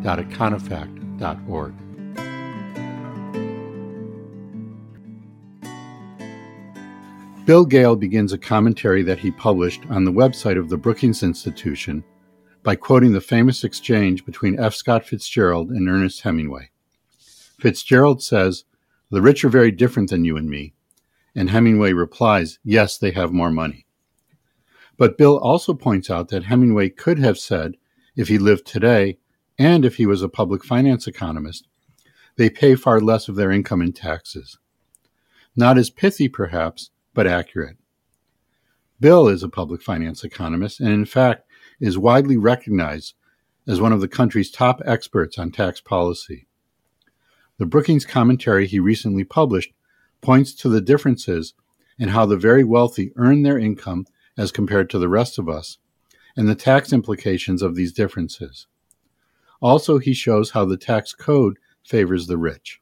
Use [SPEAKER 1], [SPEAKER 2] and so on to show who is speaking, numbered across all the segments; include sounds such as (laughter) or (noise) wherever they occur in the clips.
[SPEAKER 1] www.econofact.org. Bill Gale begins a commentary that he published on the website of the Brookings Institution by quoting the famous exchange between F. Scott Fitzgerald and Ernest Hemingway. Fitzgerald says, The rich are very different than you and me. And Hemingway replies, Yes, they have more money. But Bill also points out that Hemingway could have said, if he lived today, and if he was a public finance economist, they pay far less of their income in taxes. Not as pithy, perhaps, but accurate. Bill is a public finance economist and, in fact, is widely recognized as one of the country's top experts on tax policy. The Brookings commentary he recently published points to the differences in how the very wealthy earn their income as compared to the rest of us and the tax implications of these differences. Also, he shows how the tax code favors the rich.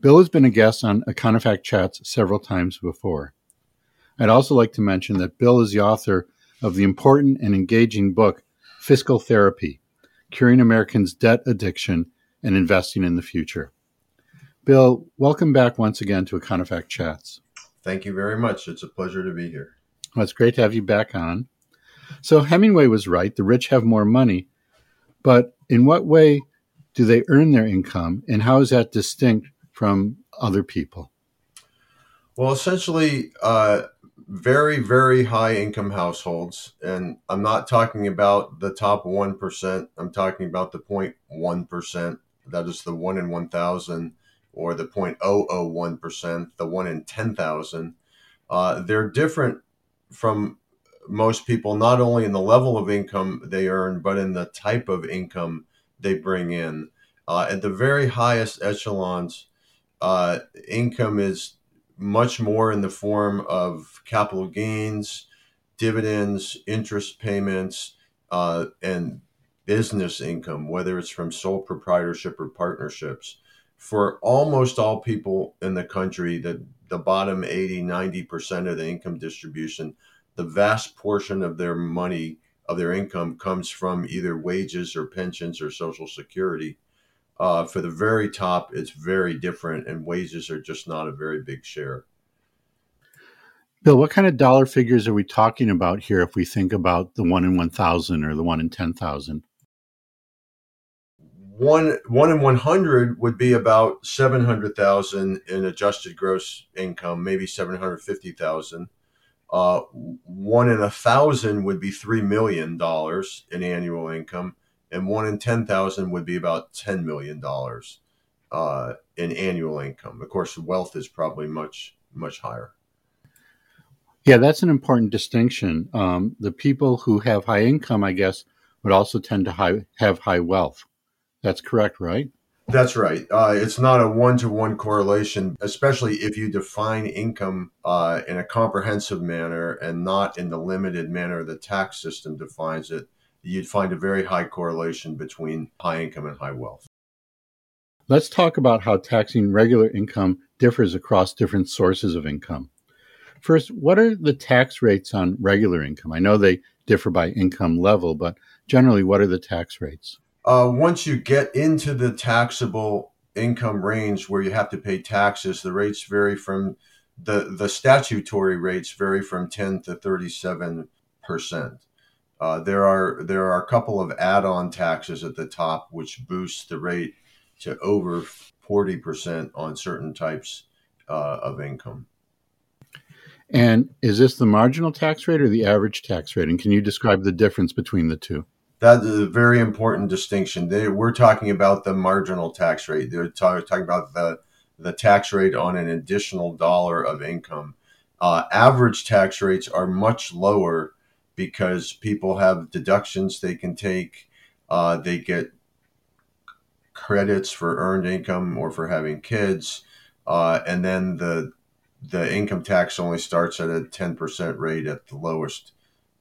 [SPEAKER 1] Bill has been a guest on Econofact Chats several times before. I'd also like to mention that Bill is the author of the important and engaging book, Fiscal Therapy Curing Americans' Debt Addiction and Investing in the Future. Bill, welcome back once again to Econofact Chats.
[SPEAKER 2] Thank you very much. It's a pleasure to be here.
[SPEAKER 1] Well, it's great to have you back on. So, Hemingway was right the rich have more money, but in what way do they earn their income, and how is that distinct from other people?
[SPEAKER 2] Well, essentially, uh, very, very high income households. And I'm not talking about the top 1%, I'm talking about the 0.1%. That is the 1 in 1,000 or the 0.001%, the 1 in 10,000. Uh, they're different from most people not only in the level of income they earn, but in the type of income they bring in. Uh, at the very highest echelons, uh, income is much more in the form of capital gains, dividends, interest payments, uh, and business income, whether it's from sole proprietorship or partnerships. For almost all people in the country, the, the bottom 80, 90% of the income distribution the vast portion of their money of their income comes from either wages or pensions or social security. Uh, for the very top, it's very different, and wages are just not a very big share.
[SPEAKER 1] Bill, what kind of dollar figures are we talking about here if we think about the one in 1,000 or the one in 10,000?
[SPEAKER 2] One, one in 100 would be about 700,000 in adjusted gross income, maybe 750,000. Uh, one in a thousand would be three million dollars in annual income, and one in ten thousand would be about ten million dollars uh, in annual income. Of course, wealth is probably much much higher.
[SPEAKER 1] Yeah, that's an important distinction. Um, the people who have high income, I guess, would also tend to high, have high wealth. That's correct, right?
[SPEAKER 2] That's right. Uh, it's not a one to one correlation, especially if you define income uh, in a comprehensive manner and not in the limited manner the tax system defines it. You'd find a very high correlation between high income and high wealth.
[SPEAKER 1] Let's talk about how taxing regular income differs across different sources of income. First, what are the tax rates on regular income? I know they differ by income level, but generally, what are the tax rates?
[SPEAKER 2] Uh, once you get into the taxable income range where you have to pay taxes, the rates vary from the the statutory rates vary from 10 to 37 percent. Uh, there are there are a couple of add-on taxes at the top which boost the rate to over 40 percent on certain types uh, of income.
[SPEAKER 1] And is this the marginal tax rate or the average tax rate? And can you describe the difference between the two?
[SPEAKER 2] That is a very important distinction. They, we're talking about the marginal tax rate. They're talk, talking about the the tax rate on an additional dollar of income. Uh, average tax rates are much lower because people have deductions they can take. Uh, they get credits for earned income or for having kids, uh, and then the the income tax only starts at a 10% rate at the lowest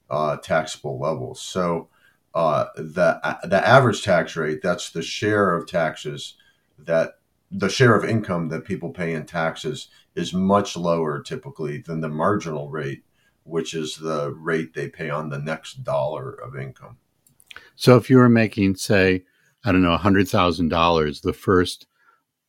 [SPEAKER 2] uh, taxable levels. So uh, the the average tax rate that's the share of taxes that the share of income that people pay in taxes is much lower typically than the marginal rate, which is the rate they pay on the next dollar of income.
[SPEAKER 1] So if you were making, say, I don't know, $100,000, the first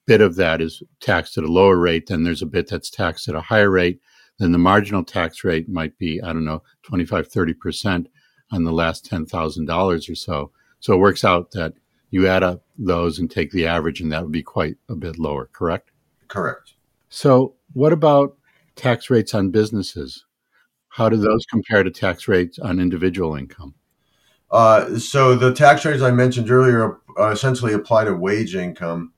[SPEAKER 1] bit of that is taxed at a lower rate, then there's a bit that's taxed at a higher rate. Then the marginal tax rate might be, I don't know, 25, 30% on the last $10,000 or so. So it works out that you add up those and take the average, and that would be quite a bit lower, correct?
[SPEAKER 2] Correct.
[SPEAKER 1] So, what about tax rates on businesses? How do those compare to tax rates on individual income?
[SPEAKER 2] Uh, so, the tax rates I mentioned earlier uh, essentially apply to wage income.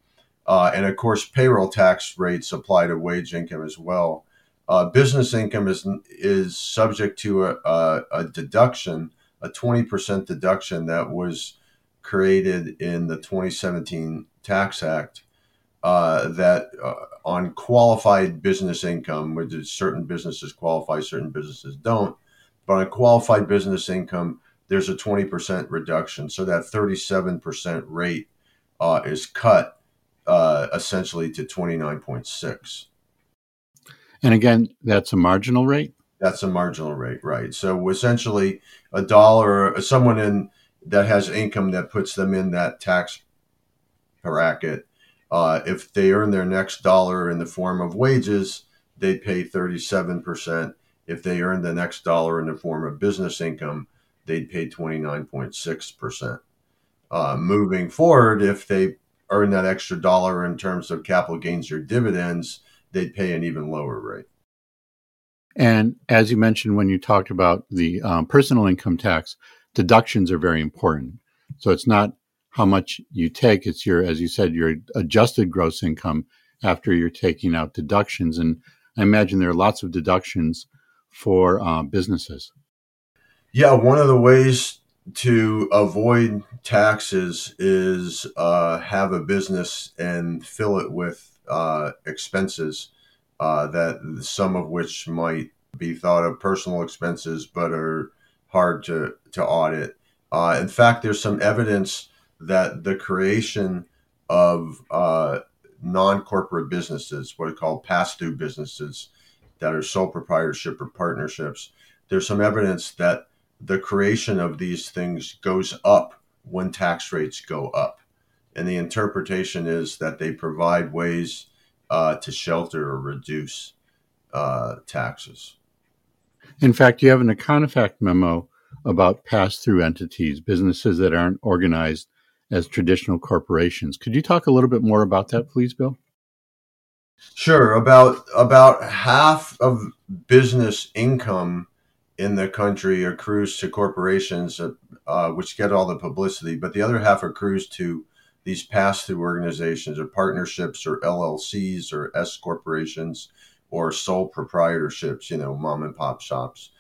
[SPEAKER 2] Uh, and of course, payroll tax rates apply to wage income as well. Uh, business income is is subject to a, a, a deduction, a twenty percent deduction that was created in the 2017 Tax Act uh, that uh, on qualified business income, which certain businesses qualify, certain businesses don't, but on qualified business income, there's a 20% reduction. So that 37% rate uh, is cut uh, essentially to 29.6.
[SPEAKER 1] And again, that's a marginal rate?
[SPEAKER 2] That's a marginal rate, right? So essentially, a dollar, someone in that has income that puts them in that tax bracket. Uh, if they earn their next dollar in the form of wages, they pay 37%. If they earn the next dollar in the form of business income, they'd pay 29.6%. Uh, moving forward, if they earn that extra dollar in terms of capital gains or dividends, they'd pay an even lower rate.
[SPEAKER 1] And as you mentioned when you talked about the um, personal income tax, deductions are very important. So it's not how much you take, it's your, as you said, your adjusted gross income after you're taking out deductions. And I imagine there are lots of deductions for uh, businesses.
[SPEAKER 2] Yeah, one of the ways to avoid taxes is uh, have a business and fill it with uh, expenses uh, that some of which might be thought of personal expenses, but are hard to to audit. Uh, in fact, there's some evidence that the creation of uh, non-corporate businesses, what are called pass-through businesses, that are sole proprietorship or partnerships, there's some evidence that the creation of these things goes up when tax rates go up, and the interpretation is that they provide ways uh, to shelter or reduce uh, taxes.
[SPEAKER 1] In fact, you have an Econofact memo about pass through entities, businesses that aren't organized as traditional corporations. Could you talk a little bit more about that, please, Bill?
[SPEAKER 2] Sure. About about half of business income in the country accrues to corporations, uh, which get all the publicity, but the other half accrues to these pass-through organizations or partnerships or LLCs or S corporations or sole proprietorships, you know, mom and pop shops.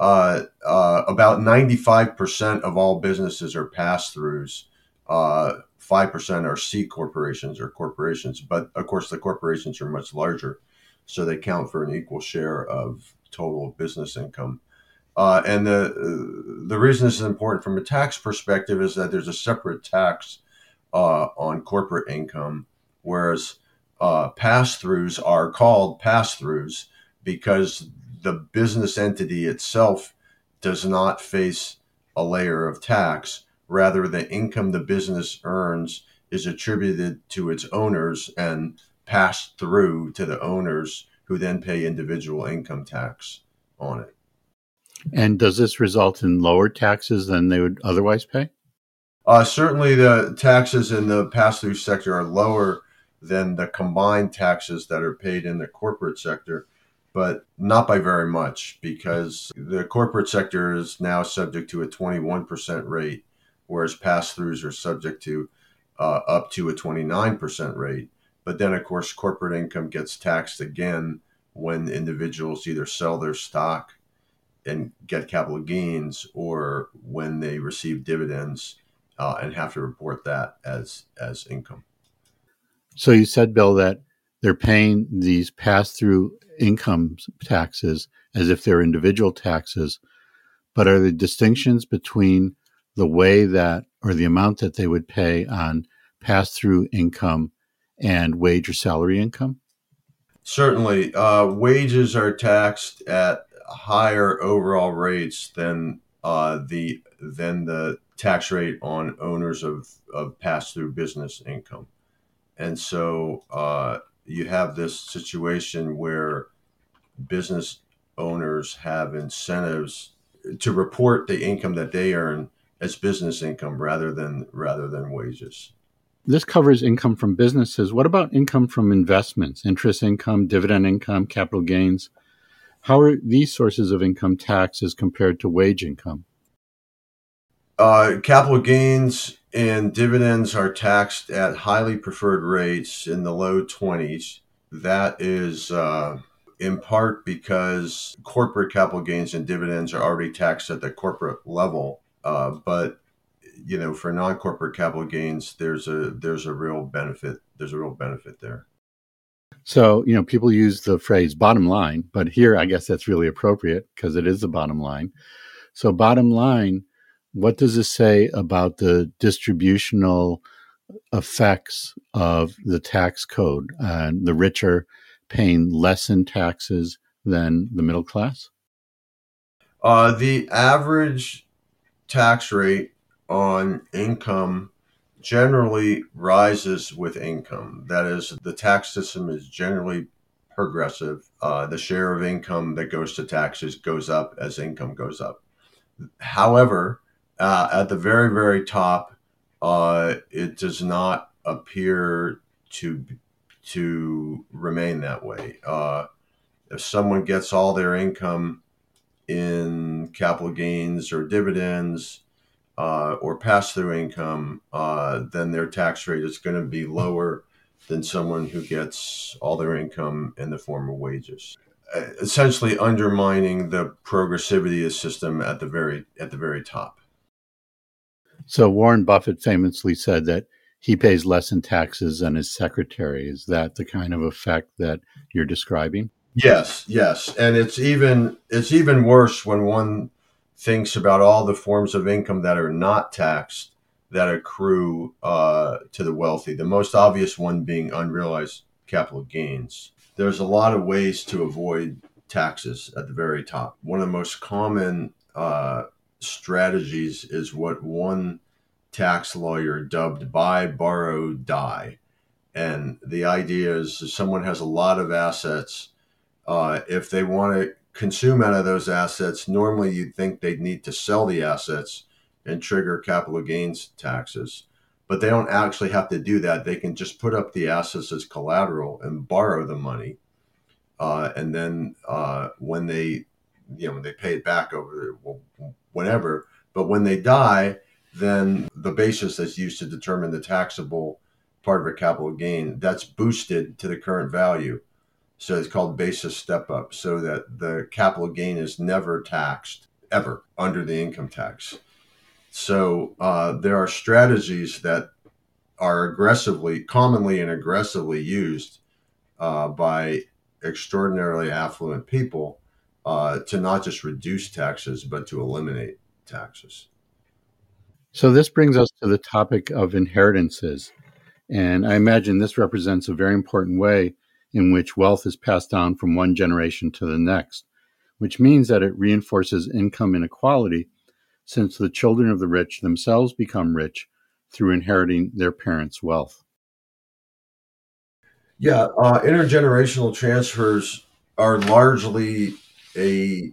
[SPEAKER 2] Uh, uh, about 95% of all businesses are pass throughs. Uh, 5% are C corporations or corporations. But of course, the corporations are much larger. So they count for an equal share of total business income. Uh, and the, the reason this is important from a tax perspective is that there's a separate tax uh, on corporate income, whereas uh, pass throughs are called pass throughs because the business entity itself does not face a layer of tax. Rather, the income the business earns is attributed to its owners and passed through to the owners who then pay individual income tax on it.
[SPEAKER 1] And does this result in lower taxes than they would otherwise pay?
[SPEAKER 2] Uh, certainly, the taxes in the pass through sector are lower than the combined taxes that are paid in the corporate sector, but not by very much because the corporate sector is now subject to a 21% rate, whereas pass throughs are subject to uh, up to a 29% rate. But then, of course, corporate income gets taxed again when individuals either sell their stock and get capital gains or when they receive dividends uh, and have to report that as as income.
[SPEAKER 1] So you said, Bill, that they're paying these pass through income taxes as if they're individual taxes, but are the distinctions between the way that or the amount that they would pay on pass through income and wage or salary income?
[SPEAKER 2] Certainly, uh, wages are taxed at higher overall rates than uh, the than the tax rate on owners of, of pass through business income, and so uh, you have this situation where business owners have incentives to report the income that they earn as business income rather than rather than wages.
[SPEAKER 1] This covers income from businesses. What about income from investments, interest income, dividend income, capital gains? How are these sources of income taxed as compared to wage income?
[SPEAKER 2] Uh, capital gains and dividends are taxed at highly preferred rates in the low 20s. That is uh, in part because corporate capital gains and dividends are already taxed at the corporate level. Uh, but you know, for non-corporate capital gains, there's a there's a real benefit. There's a real benefit there.
[SPEAKER 1] So you know, people use the phrase "bottom line," but here I guess that's really appropriate because it is the bottom line. So, bottom line, what does this say about the distributional effects of the tax code and the richer paying less in taxes than the middle class?
[SPEAKER 2] Uh, the average tax rate on income generally rises with income. That is, the tax system is generally progressive. Uh, the share of income that goes to taxes goes up as income goes up. However, uh, at the very, very top, uh, it does not appear to to remain that way. Uh, if someone gets all their income in capital gains or dividends uh, or pass through income, uh, then their tax rate is going to be lower than someone who gets all their income in the form of wages. Essentially, undermining the progressivity of the system at the very at the very top.
[SPEAKER 1] So Warren Buffett famously said that he pays less in taxes than his secretary. Is that the kind of effect that you're describing?
[SPEAKER 2] Yes, yes, and it's even it's even worse when one thinks about all the forms of income that are not taxed that accrue uh, to the wealthy. The most obvious one being unrealized capital gains. There's a lot of ways to avoid taxes at the very top. One of the most common uh, strategies is what one tax lawyer dubbed buy, borrow, die. And the idea is if someone has a lot of assets. Uh, if they want to consume out of those assets, normally you'd think they'd need to sell the assets and trigger capital gains taxes. But they don't actually have to do that. They can just put up the assets as collateral and borrow the money. Uh, and then uh, when they, you know, when they pay it back over whenever, but when they die, then the basis that's used to determine the taxable part of a capital gain that's boosted to the current value. So it's called basis step up, so that the capital gain is never taxed ever under the income tax. So uh, there are strategies that are aggressively, commonly and aggressively used uh, by extraordinarily affluent people uh, to not just reduce taxes, but to eliminate taxes.
[SPEAKER 1] So this brings us to the topic of inheritances. And I imagine this represents a very important way in which wealth is passed down from one generation to the next, which means that it reinforces income inequality since the children of the rich themselves become rich through inheriting their parents' wealth.
[SPEAKER 2] Yeah, uh, intergenerational transfers are largely a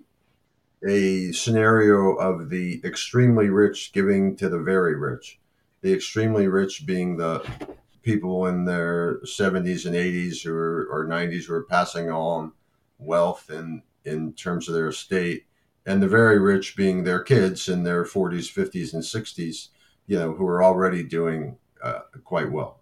[SPEAKER 2] a scenario of the extremely rich giving to the very rich. The extremely rich being the people in their 70s and 80s or, or 90s who are passing on wealth in, in terms of their estate, and the very rich being their kids in their 40s, 50s, and 60s, you know, who are already doing uh, quite well.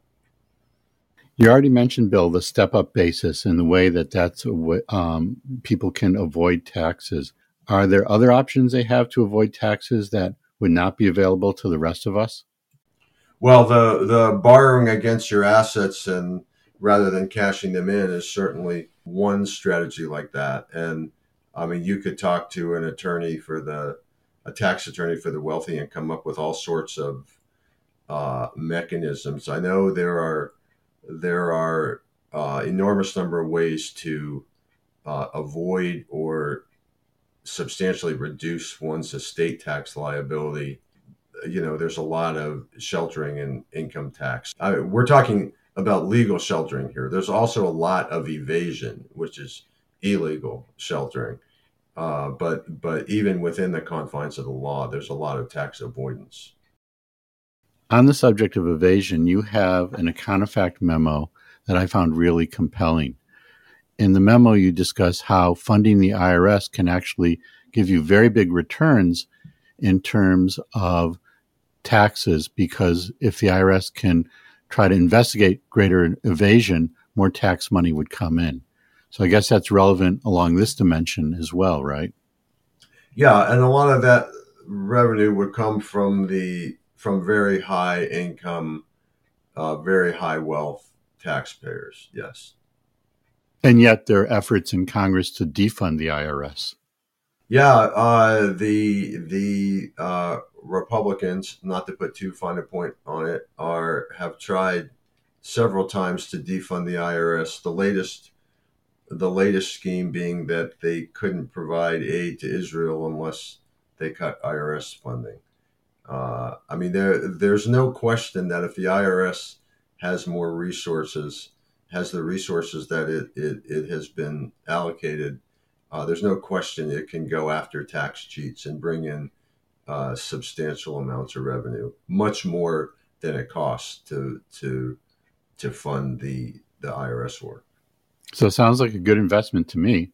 [SPEAKER 1] You already mentioned, Bill, the step up basis and the way that that's um, people can avoid taxes. Are there other options they have to avoid taxes that would not be available to the rest of us?
[SPEAKER 2] Well, the the borrowing against your assets and rather than cashing them in is certainly one strategy like that. And I mean, you could talk to an attorney for the a tax attorney for the wealthy and come up with all sorts of uh, mechanisms. I know there are there are uh, enormous number of ways to uh, avoid or substantially reduce one's estate tax liability. You know, there's a lot of sheltering and income tax. I, we're talking about legal sheltering here. There's also a lot of evasion, which is illegal sheltering. Uh, but but even within the confines of the law, there's a lot of tax avoidance.
[SPEAKER 1] On the subject of evasion, you have an Econofact memo that I found really compelling. In the memo, you discuss how funding the IRS can actually give you very big returns in terms of taxes, because if the IRS can try to investigate greater evasion, more tax money would come in. So I guess that's relevant along this dimension as well, right?
[SPEAKER 2] Yeah, and a lot of that revenue would come from the from very high income, uh, very high wealth taxpayers. Yes.
[SPEAKER 1] And yet there are efforts in Congress to defund the IRS.
[SPEAKER 2] Yeah, uh, the the uh, Republicans, not to put too fine a point on it, are have tried several times to defund the IRS. The latest the latest scheme being that they couldn't provide aid to Israel unless they cut IRS funding. Uh, I mean, there there's no question that if the IRS has more resources, has the resources that it, it, it has been allocated, uh, there's no question it can go after tax cheats and bring in uh, substantial amounts of revenue, much more than it costs to to to fund the the IRS work.
[SPEAKER 1] So it sounds like a good investment to me.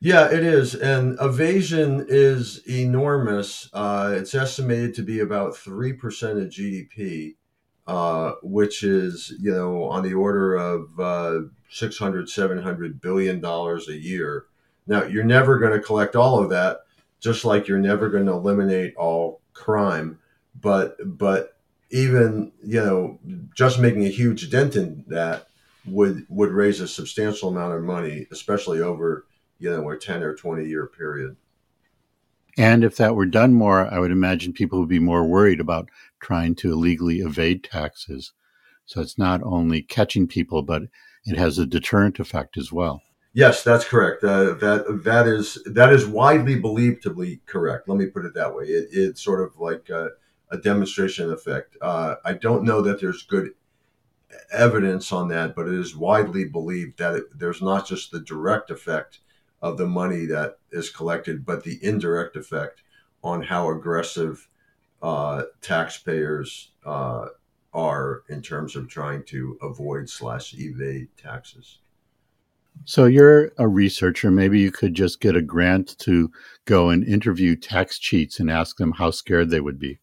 [SPEAKER 2] Yeah, it is. And evasion is enormous. Uh, it's estimated to be about 3% of GDP, uh, which is, you know, on the order of uh, 600, 700 billion dollars a year. Now, you're never going to collect all of that, just like you're never going to eliminate all crime. But, but even, you know, just making a huge dent in that would would raise a substantial amount of money, especially over you know a ten or twenty year period.
[SPEAKER 1] And if that were done more, I would imagine people would be more worried about trying to illegally evade taxes. So it's not only catching people, but it has a deterrent effect as well.
[SPEAKER 2] Yes, that's correct. Uh, that that is that is widely believed to be correct. Let me put it that way. It, it's sort of like a, a demonstration effect. Uh, I don't know that there's good evidence on that, but it is widely believed that it, there's not just the direct effect of the money that is collected, but the indirect effect on how aggressive uh, taxpayers uh, are in terms of trying to avoid slash evade taxes.
[SPEAKER 1] So you're a researcher. Maybe you could just get a grant to go and interview tax cheats and ask them how scared they would be.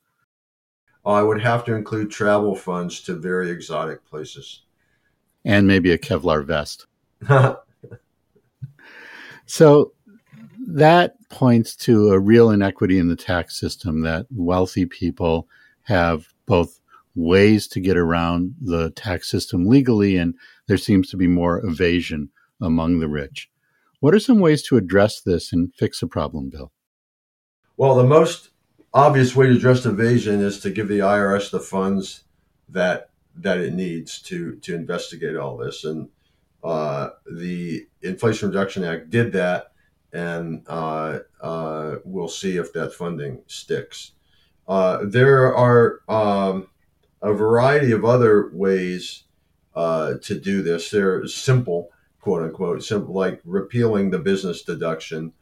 [SPEAKER 2] I would have to include travel funds to very exotic places.
[SPEAKER 1] And maybe a Kevlar vest. (laughs) so that points to a real inequity in the tax system that wealthy people have both ways to get around the tax system legally, and there seems to be more evasion among the rich. What are some ways to address this and fix the problem, Bill?
[SPEAKER 2] Well, the most obvious way to address evasion is to give the IRS the funds that that it needs to to investigate all this. And uh, the Inflation Reduction Act did that, and uh, uh, we'll see if that funding sticks. Uh, there are um, a variety of other ways uh, to do this. They're simple, quote unquote, simple, like repealing the business deduction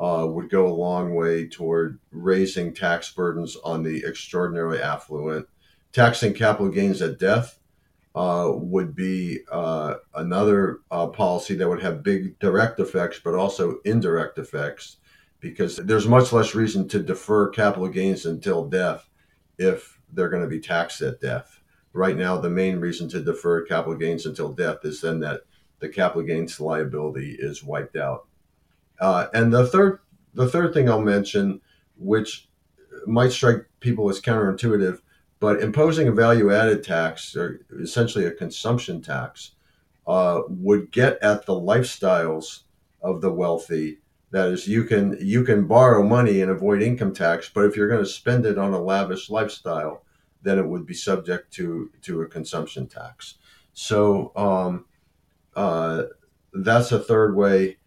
[SPEAKER 2] uh, would go a long way toward raising tax burdens on the extraordinarily affluent. Taxing capital gains at death uh, would be uh, another uh, policy that would have big direct effects, but also indirect effects, because there's much less reason to defer capital gains until death if they're going to be taxed at death. Right now, the main reason to defer capital gains until death is then that the capital gains liability is wiped out uh, and the third, the third thing I'll mention, which might strike people as counterintuitive, But imposing a value added tax, or essentially a consumption tax, uh, would get at the lifestyles of the wealthy. That is, you can you can borrow money and avoid income tax, but if you're going to spend it on a lavish lifestyle, then it would be subject to to a consumption tax. So um, uh, that's a third way,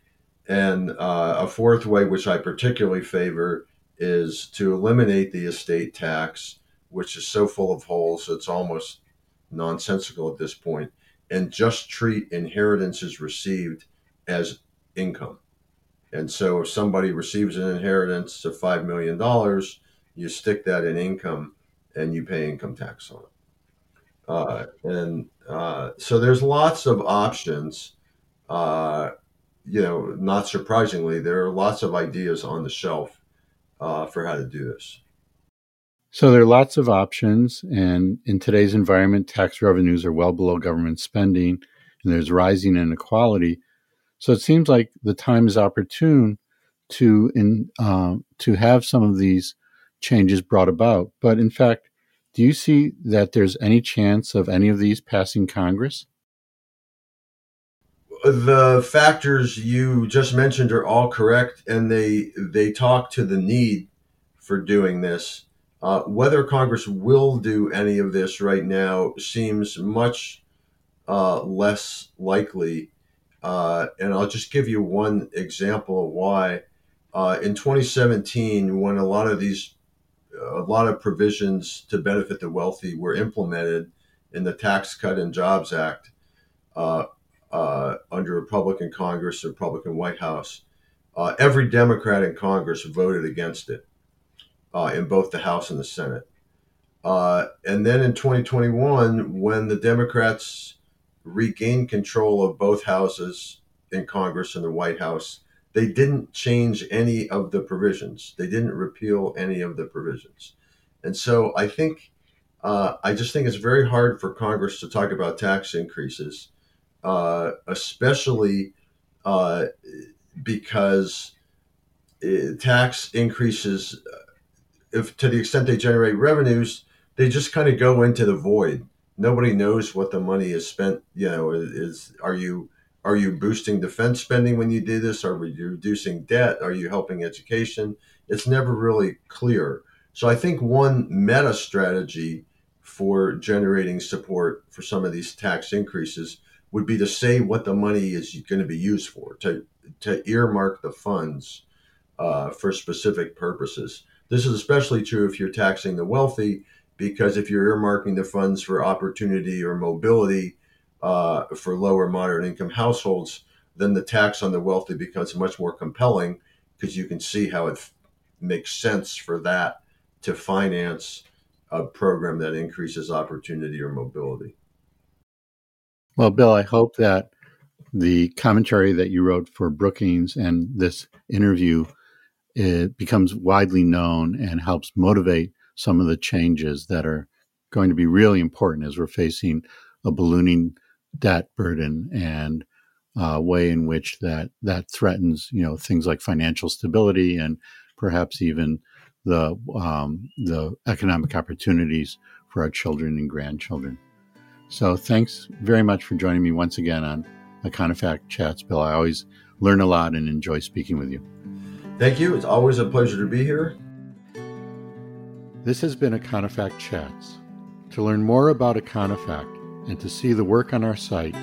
[SPEAKER 2] and uh, a fourth way, which I particularly favor, is to eliminate the estate tax, which is so full of holes it's almost nonsensical at this point, and just treat inheritances received as income. And so if somebody receives an inheritance of $5 million, you stick that in income and you pay income tax on it. Uh, and uh, so there's lots of options. Uh, you know, not surprisingly, there are lots of ideas on the shelf uh, for how to do this.
[SPEAKER 1] So there are lots of options, and in today's environment, tax revenues are well below government spending, and there's rising inequality. So it seems like the time is opportune to in uh, to have some of these changes brought about. But in fact, do you see that there's any chance of any of these passing Congress?
[SPEAKER 2] The factors you just mentioned are all correct, and they they talk to the need for doing this. Uh, whether Congress will do any of this right now seems much uh, less likely. Uh, and I'll just give you one example of why. Uh, in 2017, when a lot of these a lot of provisions to benefit the wealthy were implemented in the Tax Cut and Jobs Act uh, uh, under Republican Congress, and Republican White House. Every Democrat in Congress voted against it uh, in both the House and the Senate. Uh, and then in 2021, when the Democrats regained control of both houses in Congress and the White House, they didn't change any of the provisions. They didn't repeal any of the provisions. And so I think, uh, I just think it's very hard for Congress to talk about tax increases, uh, especially uh, because uh, tax increases, if to the extent they generate revenues, they just kind of go into the void. Nobody knows what the money is spent. You know, is are you are you boosting defense spending when you do this? Are you reducing debt? Are you helping education? It's never really clear. So I think one meta strategy for generating support for some of these tax increases would be to say what the money is going to be used for, to, to earmark the funds uh, for specific purposes. This is especially true if you're taxing the wealthy, because if you're earmarking the funds for opportunity or mobility, uh, for lower moderate income households, then the tax on the wealthy becomes much more compelling because you can see how it f- makes sense for that to finance a program that increases opportunity or mobility.
[SPEAKER 1] Well, Bill, I hope that the commentary that you wrote for Brookings and this interview it becomes widely known and helps motivate some of the changes that are going to be really important as we're facing a ballooning debt burden and uh, way in which that that threatens you know things like financial stability and perhaps even the um, the economic opportunities for our children and grandchildren. So thanks very much for joining me once again on Econofact Chats, Bill. I always learn a lot and enjoy speaking with you.
[SPEAKER 2] Thank you. It's always a pleasure to be here.
[SPEAKER 1] This has been Econofact Chats. To learn more about Econofact and to see the work on our site,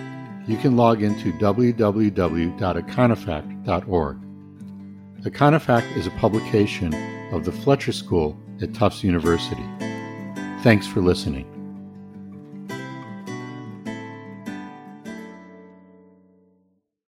[SPEAKER 1] you can log into www.econofact.org. Econofact is a publication of the Fletcher School at Tufts University. Thanks for listening.